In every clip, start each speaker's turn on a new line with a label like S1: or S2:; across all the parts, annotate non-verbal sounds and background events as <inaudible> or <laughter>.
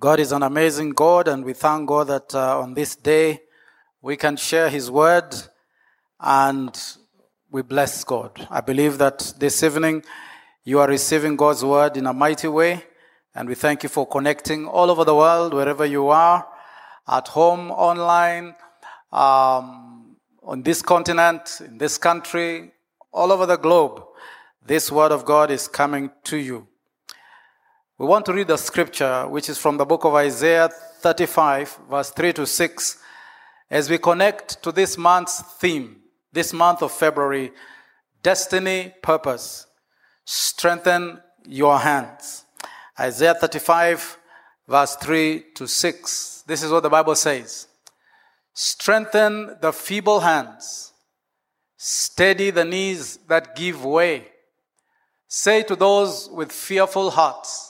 S1: God is an amazing God, and we thank God that uh, on this day we can share His word and we bless God. I believe that this evening you are receiving God's word in a mighty way, and we thank you for connecting all over the world, wherever you are, at home, online, um, on this continent, in this country, all over the globe. This word of God is coming to you. We want to read the scripture, which is from the book of Isaiah 35, verse 3 to 6, as we connect to this month's theme, this month of February destiny, purpose. Strengthen your hands. Isaiah 35, verse 3 to 6. This is what the Bible says Strengthen the feeble hands, steady the knees that give way. Say to those with fearful hearts,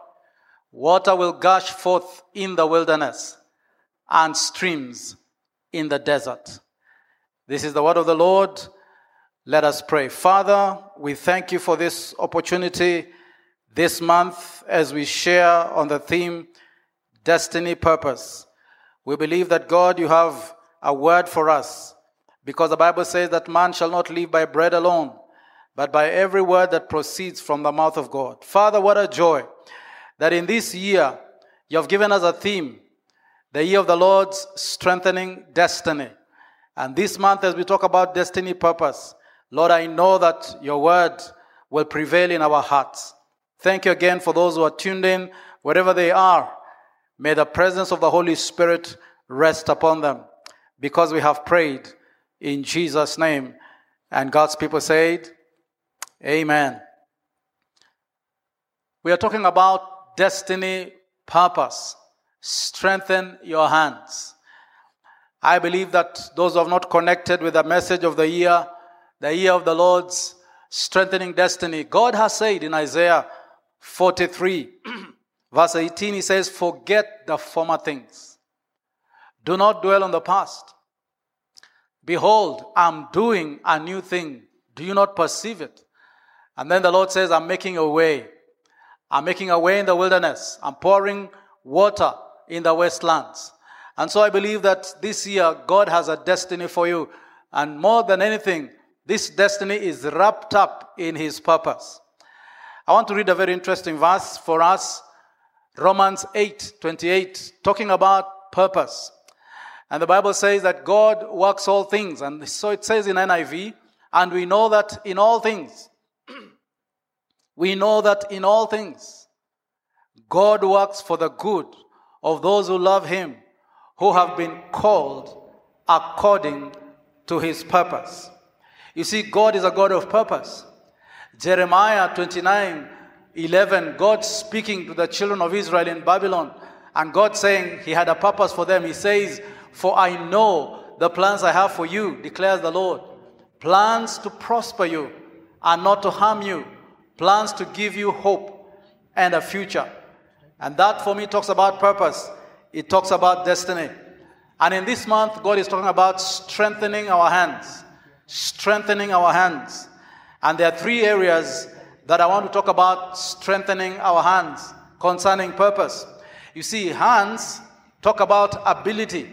S1: Water will gush forth in the wilderness and streams in the desert. This is the word of the Lord. Let us pray. Father, we thank you for this opportunity this month as we share on the theme Destiny Purpose. We believe that God, you have a word for us because the Bible says that man shall not live by bread alone, but by every word that proceeds from the mouth of God. Father, what a joy that in this year you have given us a theme the year of the Lord's strengthening destiny. And this month, as we talk about destiny purpose, Lord, I know that your word will prevail in our hearts. Thank you again for those who are tuned in, wherever they are. May the presence of the Holy Spirit rest upon them because we have prayed in Jesus' name. And God's people said, Amen. We are talking about destiny, purpose. Strengthen your hands. I believe that those who have not connected with the message of the year, the year of the Lord's strengthening destiny, God has said in Isaiah 43, <clears throat> verse 18, He says, Forget the former things. Do not dwell on the past. Behold, I'm doing a new thing. Do you not perceive it? And then the Lord says, I'm making a way I'm making a way in the wilderness. I'm pouring water in the wastelands. And so I believe that this year God has a destiny for you. And more than anything, this destiny is wrapped up in His purpose. I want to read a very interesting verse for us Romans 8 28, talking about purpose. And the Bible says that God works all things. And so it says in NIV, and we know that in all things, we know that in all things, God works for the good of those who love Him, who have been called according to His purpose. You see, God is a God of purpose. Jeremiah 29 11, God speaking to the children of Israel in Babylon, and God saying He had a purpose for them. He says, For I know the plans I have for you, declares the Lord plans to prosper you and not to harm you plans to give you hope and a future. And that for me talks about purpose, it talks about destiny. And in this month, God is talking about strengthening our hands. Strengthening our hands. And there are three areas that I want to talk about strengthening our hands concerning purpose. You see, hands talk about ability,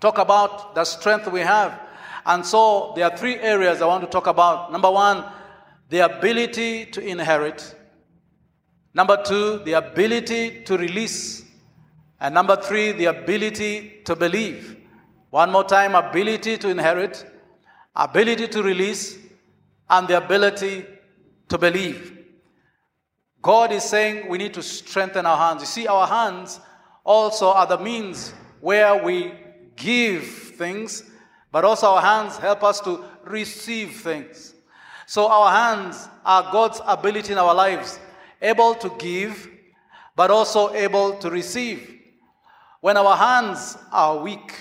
S1: talk about the strength we have. And so there are three areas I want to talk about. Number one, the ability to inherit. Number two, the ability to release. And number three, the ability to believe. One more time ability to inherit, ability to release, and the ability to believe. God is saying we need to strengthen our hands. You see, our hands also are the means where we give things, but also our hands help us to receive things. So our hands are God's ability in our lives, able to give, but also able to receive. when our hands are weak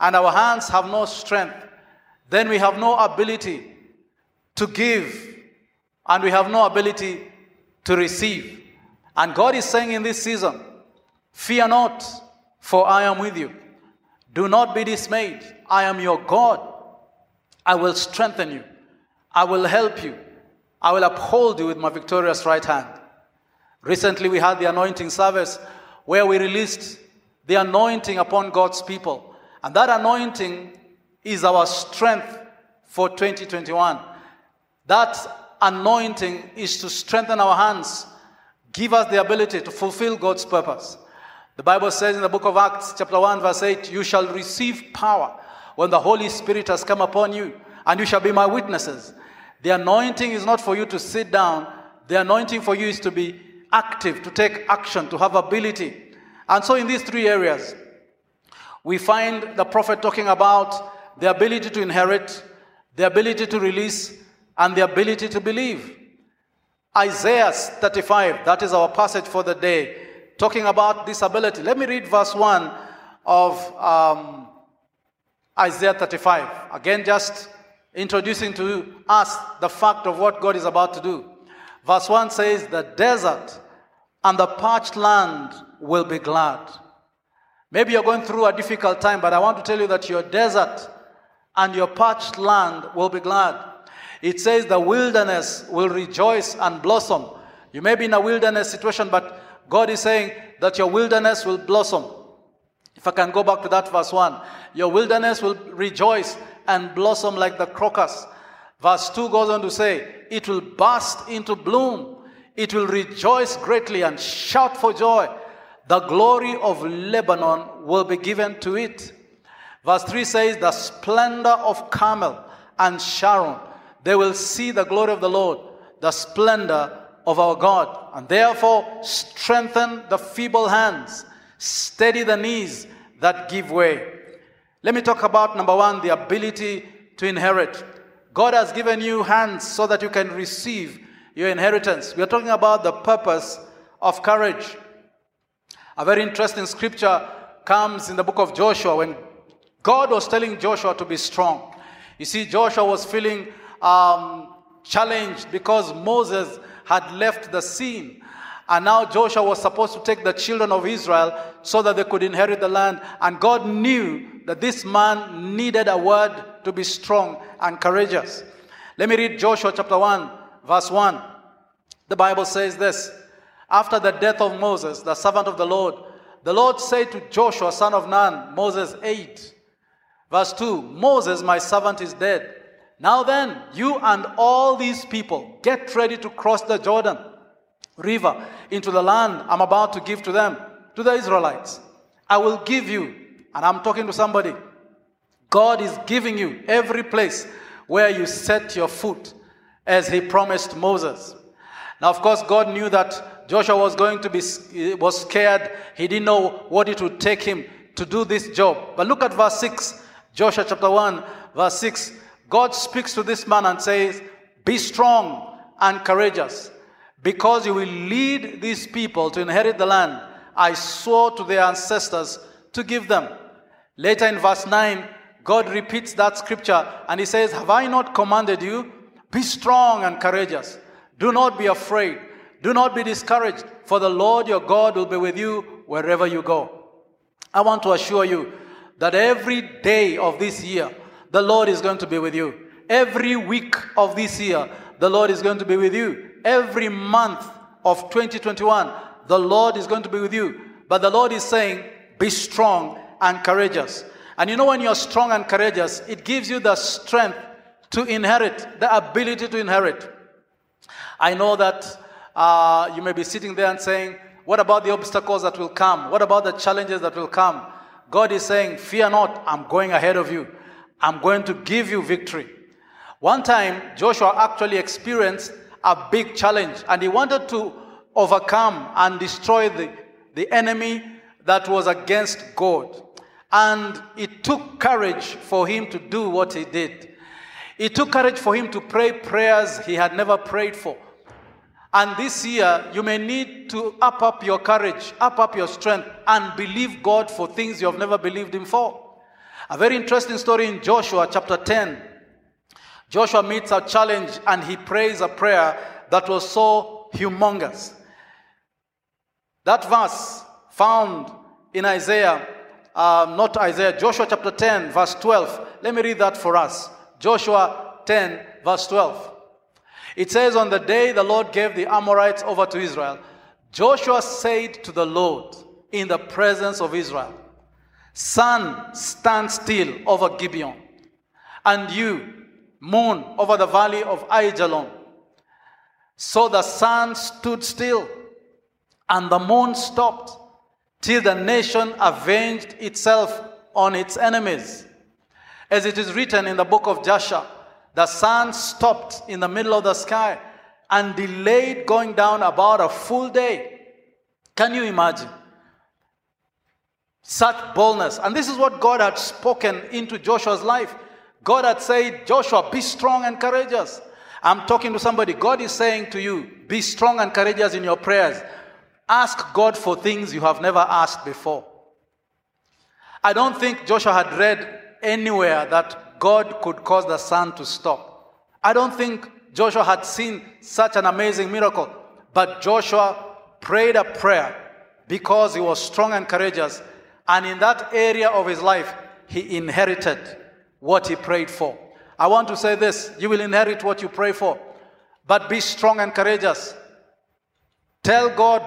S1: and our hands have no strength, then we have no ability to give and we have no ability to receive. And God is saying in this season, Fear not, for I am with you. Do not be dismayed. I am your God. I will strengthen you. I will help you. I will uphold you with my victorious right hand. Recently, we had the anointing service where we released the anointing upon God's people. And that anointing is our strength for 2021. That anointing is to strengthen our hands, give us the ability to fulfill God's purpose. The Bible says in the book of Acts, chapter 1, verse 8, You shall receive power when the Holy Spirit has come upon you, and you shall be my witnesses. The anointing is not for you to sit down, the anointing for you is to be active, to take action, to have ability. And so, in these three areas, we find the prophet talking about the ability to inherit, the ability to release, and the ability to believe. Isaiah 35, that is our passage for the day talking about this ability. Let me read verse 1 of um, Isaiah 35. Again, just introducing to us the fact of what God is about to do. Verse 1 says, The desert and the parched land will be glad. Maybe you're going through a difficult time, but I want to tell you that your desert and your parched land will be glad. It says the wilderness will rejoice and blossom. You may be in a wilderness situation, but God is saying that your wilderness will blossom. If I can go back to that verse 1, your wilderness will rejoice and blossom like the crocus. Verse 2 goes on to say, It will burst into bloom, it will rejoice greatly and shout for joy. The glory of Lebanon will be given to it. Verse 3 says, The splendor of Carmel and Sharon, they will see the glory of the Lord, the splendor of our God, and therefore strengthen the feeble hands, steady the knees that give way. Let me talk about number one the ability to inherit. God has given you hands so that you can receive your inheritance. We are talking about the purpose of courage. A very interesting scripture comes in the book of Joshua when God was telling Joshua to be strong. You see, Joshua was feeling um, challenged because Moses had left the scene. And now Joshua was supposed to take the children of Israel so that they could inherit the land. And God knew that this man needed a word to be strong and courageous. Let me read Joshua chapter 1, verse 1. The Bible says this After the death of Moses, the servant of the Lord, the Lord said to Joshua, son of Nun, Moses 8, verse 2 Moses, my servant, is dead. Now then, you and all these people get ready to cross the Jordan River into the land I'm about to give to them, to the Israelites. I will give you, and I'm talking to somebody, God is giving you every place where you set your foot as he promised Moses. Now, of course, God knew that Joshua was going to be was scared. He didn't know what it would take him to do this job. But look at verse 6, Joshua chapter 1, verse 6. God speaks to this man and says, Be strong and courageous, because you will lead these people to inherit the land I swore to their ancestors to give them. Later in verse 9, God repeats that scripture and he says, Have I not commanded you? Be strong and courageous. Do not be afraid. Do not be discouraged, for the Lord your God will be with you wherever you go. I want to assure you that every day of this year, the Lord is going to be with you. Every week of this year, the Lord is going to be with you. Every month of 2021, the Lord is going to be with you. But the Lord is saying, be strong and courageous. And you know, when you're strong and courageous, it gives you the strength to inherit, the ability to inherit. I know that uh, you may be sitting there and saying, What about the obstacles that will come? What about the challenges that will come? God is saying, Fear not, I'm going ahead of you. I'm going to give you victory. One time, Joshua actually experienced a big challenge and he wanted to overcome and destroy the, the enemy that was against God. And it took courage for him to do what he did. It took courage for him to pray prayers he had never prayed for. And this year, you may need to up up your courage, up up your strength, and believe God for things you have never believed Him for. A very interesting story in Joshua chapter 10. Joshua meets a challenge and he prays a prayer that was so humongous. That verse found in Isaiah, uh, not Isaiah, Joshua chapter 10, verse 12. Let me read that for us. Joshua 10, verse 12. It says, On the day the Lord gave the Amorites over to Israel, Joshua said to the Lord in the presence of Israel, Sun, stand still over Gibeon, and you, moon, over the valley of Aijalon. So the sun stood still, and the moon stopped, till the nation avenged itself on its enemies. As it is written in the book of Joshua, the sun stopped in the middle of the sky and delayed going down about a full day. Can you imagine? Such boldness. And this is what God had spoken into Joshua's life. God had said, Joshua, be strong and courageous. I'm talking to somebody. God is saying to you, be strong and courageous in your prayers. Ask God for things you have never asked before. I don't think Joshua had read anywhere that God could cause the sun to stop. I don't think Joshua had seen such an amazing miracle. But Joshua prayed a prayer because he was strong and courageous and in that area of his life, he inherited what he prayed for. I want to say this you will inherit what you pray for, but be strong and courageous. Tell God,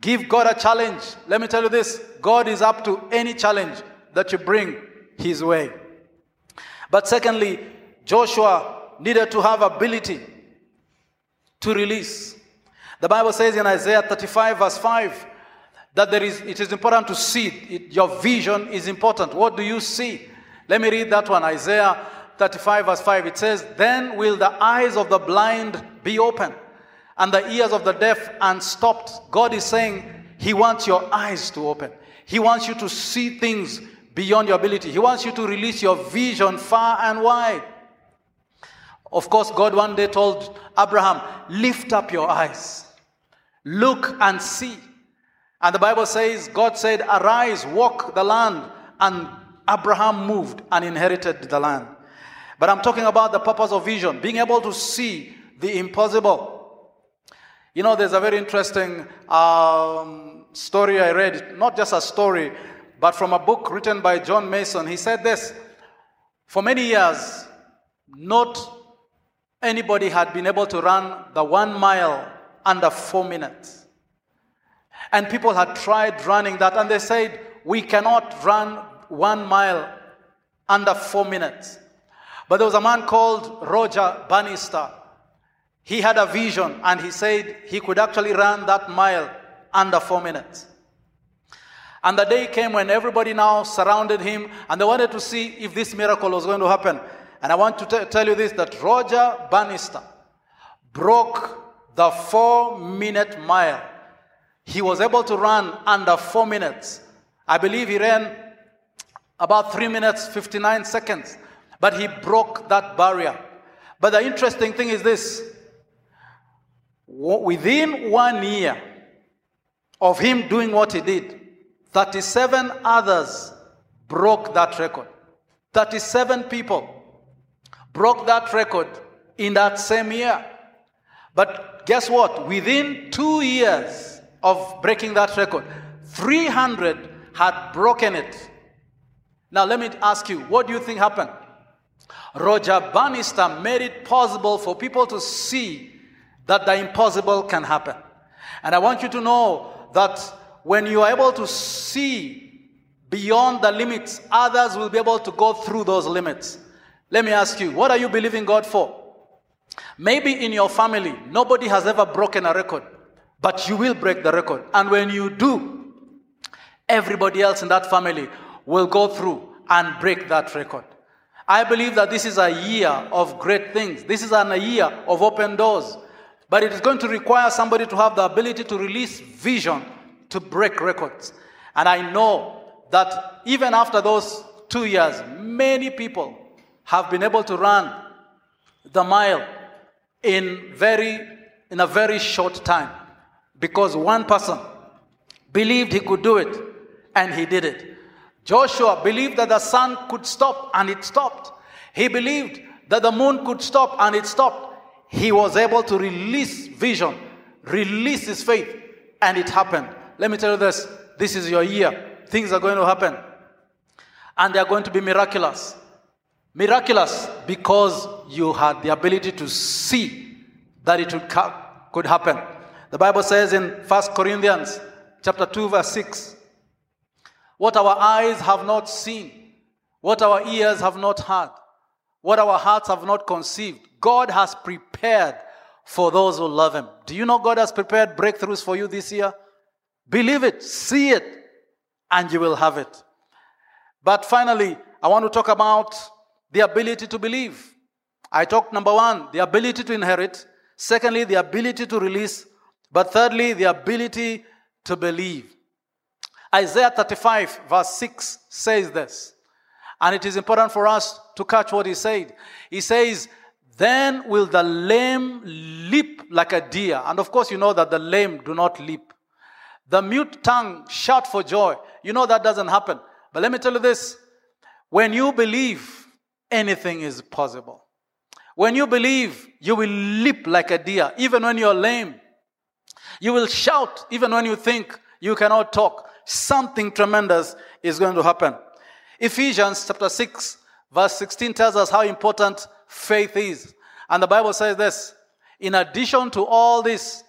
S1: give God a challenge. Let me tell you this God is up to any challenge that you bring his way. But secondly, Joshua needed to have ability to release. The Bible says in Isaiah 35, verse 5, that there is, it is important to see. It, your vision is important. What do you see? Let me read that one. Isaiah 35, verse 5. It says, Then will the eyes of the blind be open, and the ears of the deaf unstopped. God is saying, He wants your eyes to open. He wants you to see things beyond your ability. He wants you to release your vision far and wide. Of course, God one day told Abraham, Lift up your eyes, look and see. And the Bible says, God said, Arise, walk the land. And Abraham moved and inherited the land. But I'm talking about the purpose of vision, being able to see the impossible. You know, there's a very interesting um, story I read, not just a story, but from a book written by John Mason. He said this For many years, not anybody had been able to run the one mile under four minutes. And people had tried running that, and they said, We cannot run one mile under four minutes. But there was a man called Roger Bannister. He had a vision, and he said he could actually run that mile under four minutes. And the day came when everybody now surrounded him and they wanted to see if this miracle was going to happen. And I want to t- tell you this that Roger Bannister broke the four minute mile he was able to run under four minutes. I believe he ran about three minutes, 59 seconds, but he broke that barrier. But the interesting thing is this within one year of him doing what he did, 37 others broke that record. 37 people broke that record in that same year. But guess what? Within two years, of breaking that record. 300 had broken it. Now, let me ask you, what do you think happened? Roger Bannister made it possible for people to see that the impossible can happen. And I want you to know that when you are able to see beyond the limits, others will be able to go through those limits. Let me ask you, what are you believing God for? Maybe in your family, nobody has ever broken a record. But you will break the record. And when you do, everybody else in that family will go through and break that record. I believe that this is a year of great things. This is a year of open doors. But it is going to require somebody to have the ability to release vision to break records. And I know that even after those two years, many people have been able to run the mile in very in a very short time because one person believed he could do it and he did it. Joshua believed that the sun could stop and it stopped. He believed that the moon could stop and it stopped. He was able to release vision, release his faith, and it happened. Let me tell you this this is your year. Things are going to happen, and they are going to be miraculous. Miraculous because you had the ability to see that it could happen. The Bible says in 1 Corinthians chapter 2 verse 6 what our eyes have not seen, what our ears have not heard, what our hearts have not conceived, God has prepared for those who love Him. Do you know God has prepared breakthroughs for you this year? Believe it, see it, and you will have it. But finally, I want to talk about the ability to believe. I talked number one, the ability to inherit. Secondly, the ability to release. But thirdly, the ability to believe. Isaiah 35, verse 6 says this. And it is important for us to catch what he said. He says, Then will the lame leap like a deer. And of course, you know that the lame do not leap. The mute tongue shout for joy. You know that doesn't happen. But let me tell you this when you believe, anything is possible. When you believe, you will leap like a deer, even when you're lame. You will shout, even when you think you cannot talk. Something tremendous is going to happen. Ephesians chapter 6, verse 16 tells us how important faith is. And the Bible says this In addition to all this,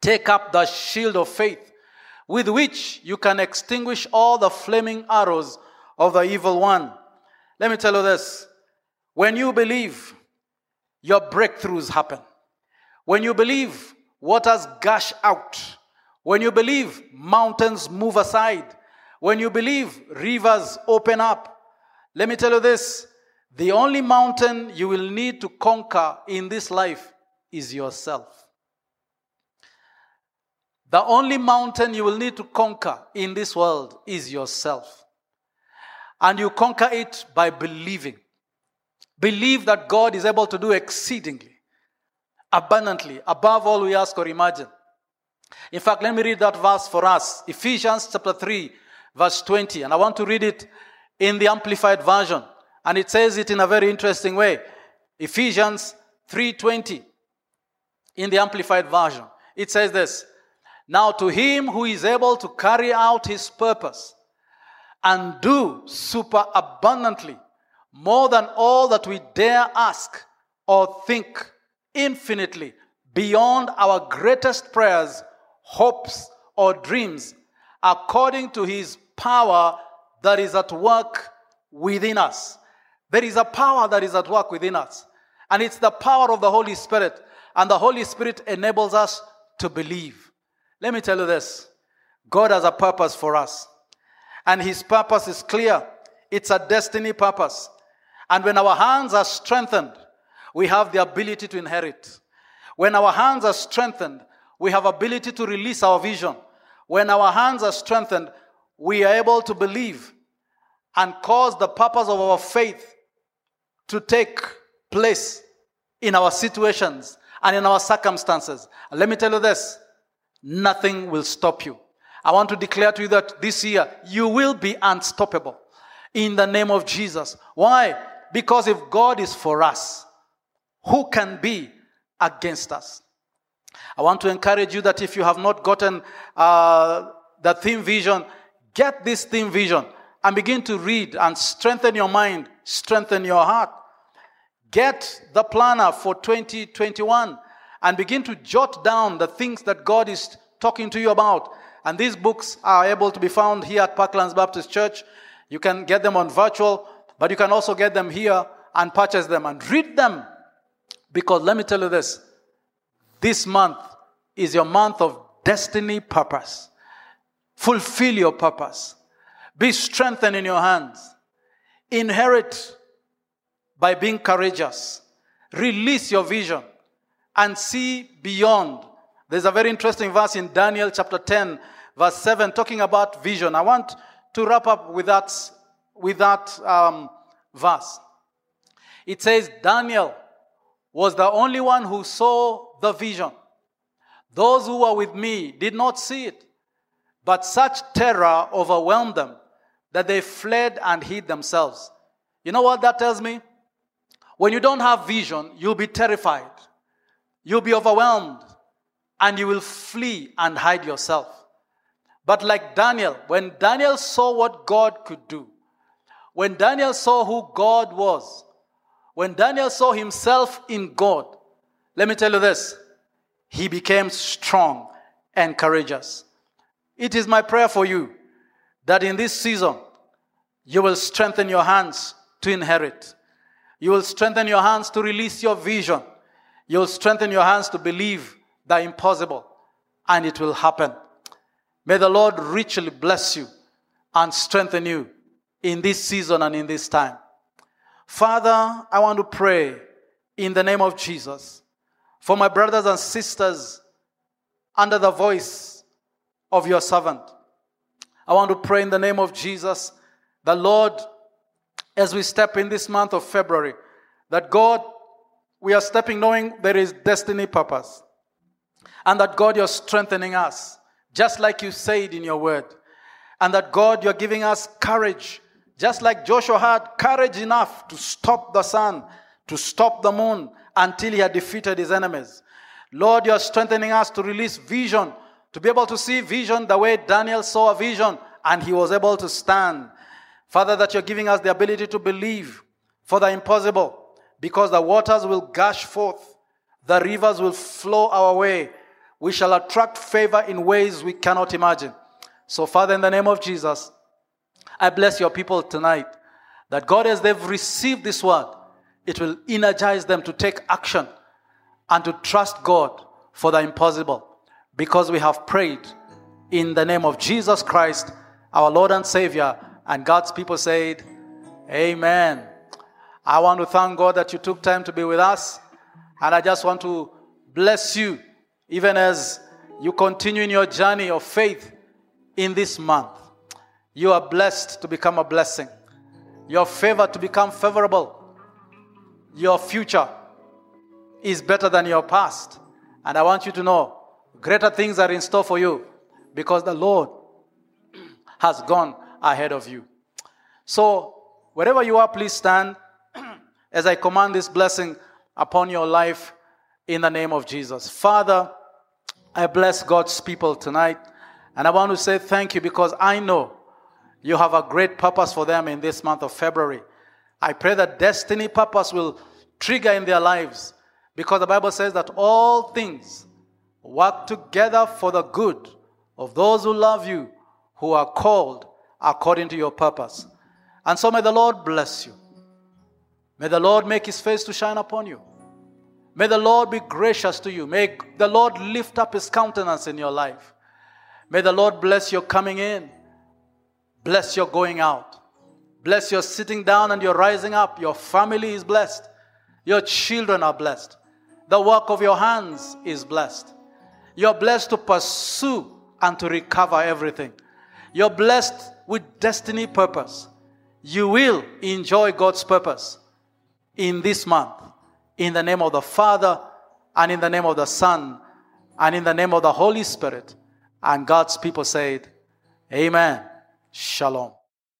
S1: take up the shield of faith, with which you can extinguish all the flaming arrows of the evil one. Let me tell you this when you believe, your breakthroughs happen. When you believe, waters gush out. When you believe, mountains move aside. When you believe, rivers open up. Let me tell you this the only mountain you will need to conquer in this life is yourself. The only mountain you will need to conquer in this world is yourself. And you conquer it by believing. Believe that God is able to do exceedingly, abundantly, above all we ask or imagine. In fact, let me read that verse for us Ephesians chapter 3, verse 20. And I want to read it in the Amplified Version. And it says it in a very interesting way. Ephesians 3:20 in the amplified version. It says this, now to him who is able to carry out his purpose and do super abundantly more than all that we dare ask or think infinitely beyond our greatest prayers, hopes, or dreams, according to his power that is at work within us. There is a power that is at work within us, and it's the power of the Holy Spirit, and the Holy Spirit enables us to believe. Let me tell you this God has a purpose for us, and his purpose is clear. It's a destiny purpose. And when our hands are strengthened, we have the ability to inherit. When our hands are strengthened, we have ability to release our vision. When our hands are strengthened, we are able to believe and cause the purpose of our faith to take place in our situations and in our circumstances. Let me tell you this nothing will stop you. I want to declare to you that this year you will be unstoppable in the name of Jesus. Why? Because if God is for us, who can be against us? I want to encourage you that if you have not gotten uh, the theme vision, get this theme vision and begin to read and strengthen your mind, strengthen your heart. Get the planner for 2021 and begin to jot down the things that God is talking to you about. And these books are able to be found here at Parklands Baptist Church. You can get them on virtual, but you can also get them here and purchase them and read them. Because let me tell you this this month is your month of destiny purpose. Fulfill your purpose. Be strengthened in your hands. Inherit by being courageous. Release your vision and see beyond. There's a very interesting verse in Daniel chapter 10, verse 7, talking about vision. I want to wrap up with that, with that um, verse. It says, Daniel was the only one who saw the vision. Those who were with me did not see it, but such terror overwhelmed them that they fled and hid themselves. You know what that tells me? When you don't have vision, you'll be terrified, you'll be overwhelmed, and you will flee and hide yourself. But like Daniel, when Daniel saw what God could do, when Daniel saw who God was, when Daniel saw himself in God, let me tell you this, he became strong and courageous. It is my prayer for you that in this season, you will strengthen your hands to inherit. You will strengthen your hands to release your vision. You will strengthen your hands to believe the impossible, and it will happen. May the Lord richly bless you and strengthen you in this season and in this time. Father, I want to pray in the name of Jesus for my brothers and sisters under the voice of your servant. I want to pray in the name of Jesus, the Lord, as we step in this month of February, that God, we are stepping knowing there is destiny purpose. And that God, you're strengthening us just like you said in your word. And that God, you're giving us courage, just like Joshua had courage enough to stop the sun, to stop the moon until he had defeated his enemies. Lord, you're strengthening us to release vision, to be able to see vision the way Daniel saw a vision and he was able to stand. Father, that you're giving us the ability to believe for the impossible because the waters will gush forth, the rivers will flow our way, we shall attract favor in ways we cannot imagine. So, Father, in the name of Jesus, I bless your people tonight that God, as they've received this word, it will energize them to take action and to trust God for the impossible because we have prayed in the name of Jesus Christ, our Lord and Savior. And God's people said, Amen. I want to thank God that you took time to be with us. And I just want to bless you even as you continue in your journey of faith in this month. You are blessed to become a blessing, your favor to become favorable. Your future is better than your past. And I want you to know greater things are in store for you because the Lord has gone ahead of you. So, wherever you are, please stand <clears throat> as I command this blessing upon your life in the name of Jesus. Father, I bless God's people tonight. And I want to say thank you because I know you have a great purpose for them in this month of February. I pray that destiny purpose will trigger in their lives because the Bible says that all things work together for the good of those who love you, who are called according to your purpose. And so may the Lord bless you. May the Lord make his face to shine upon you. May the Lord be gracious to you. May the Lord lift up his countenance in your life. May the Lord bless your coming in, bless your going out, bless your sitting down and your rising up. Your family is blessed, your children are blessed, the work of your hands is blessed. You're blessed to pursue and to recover everything. You're blessed with destiny purpose. You will enjoy God's purpose in this month in the name of the Father, and in the name of the Son, and in the name of the Holy Spirit. And God's people said, Amen. Shalom.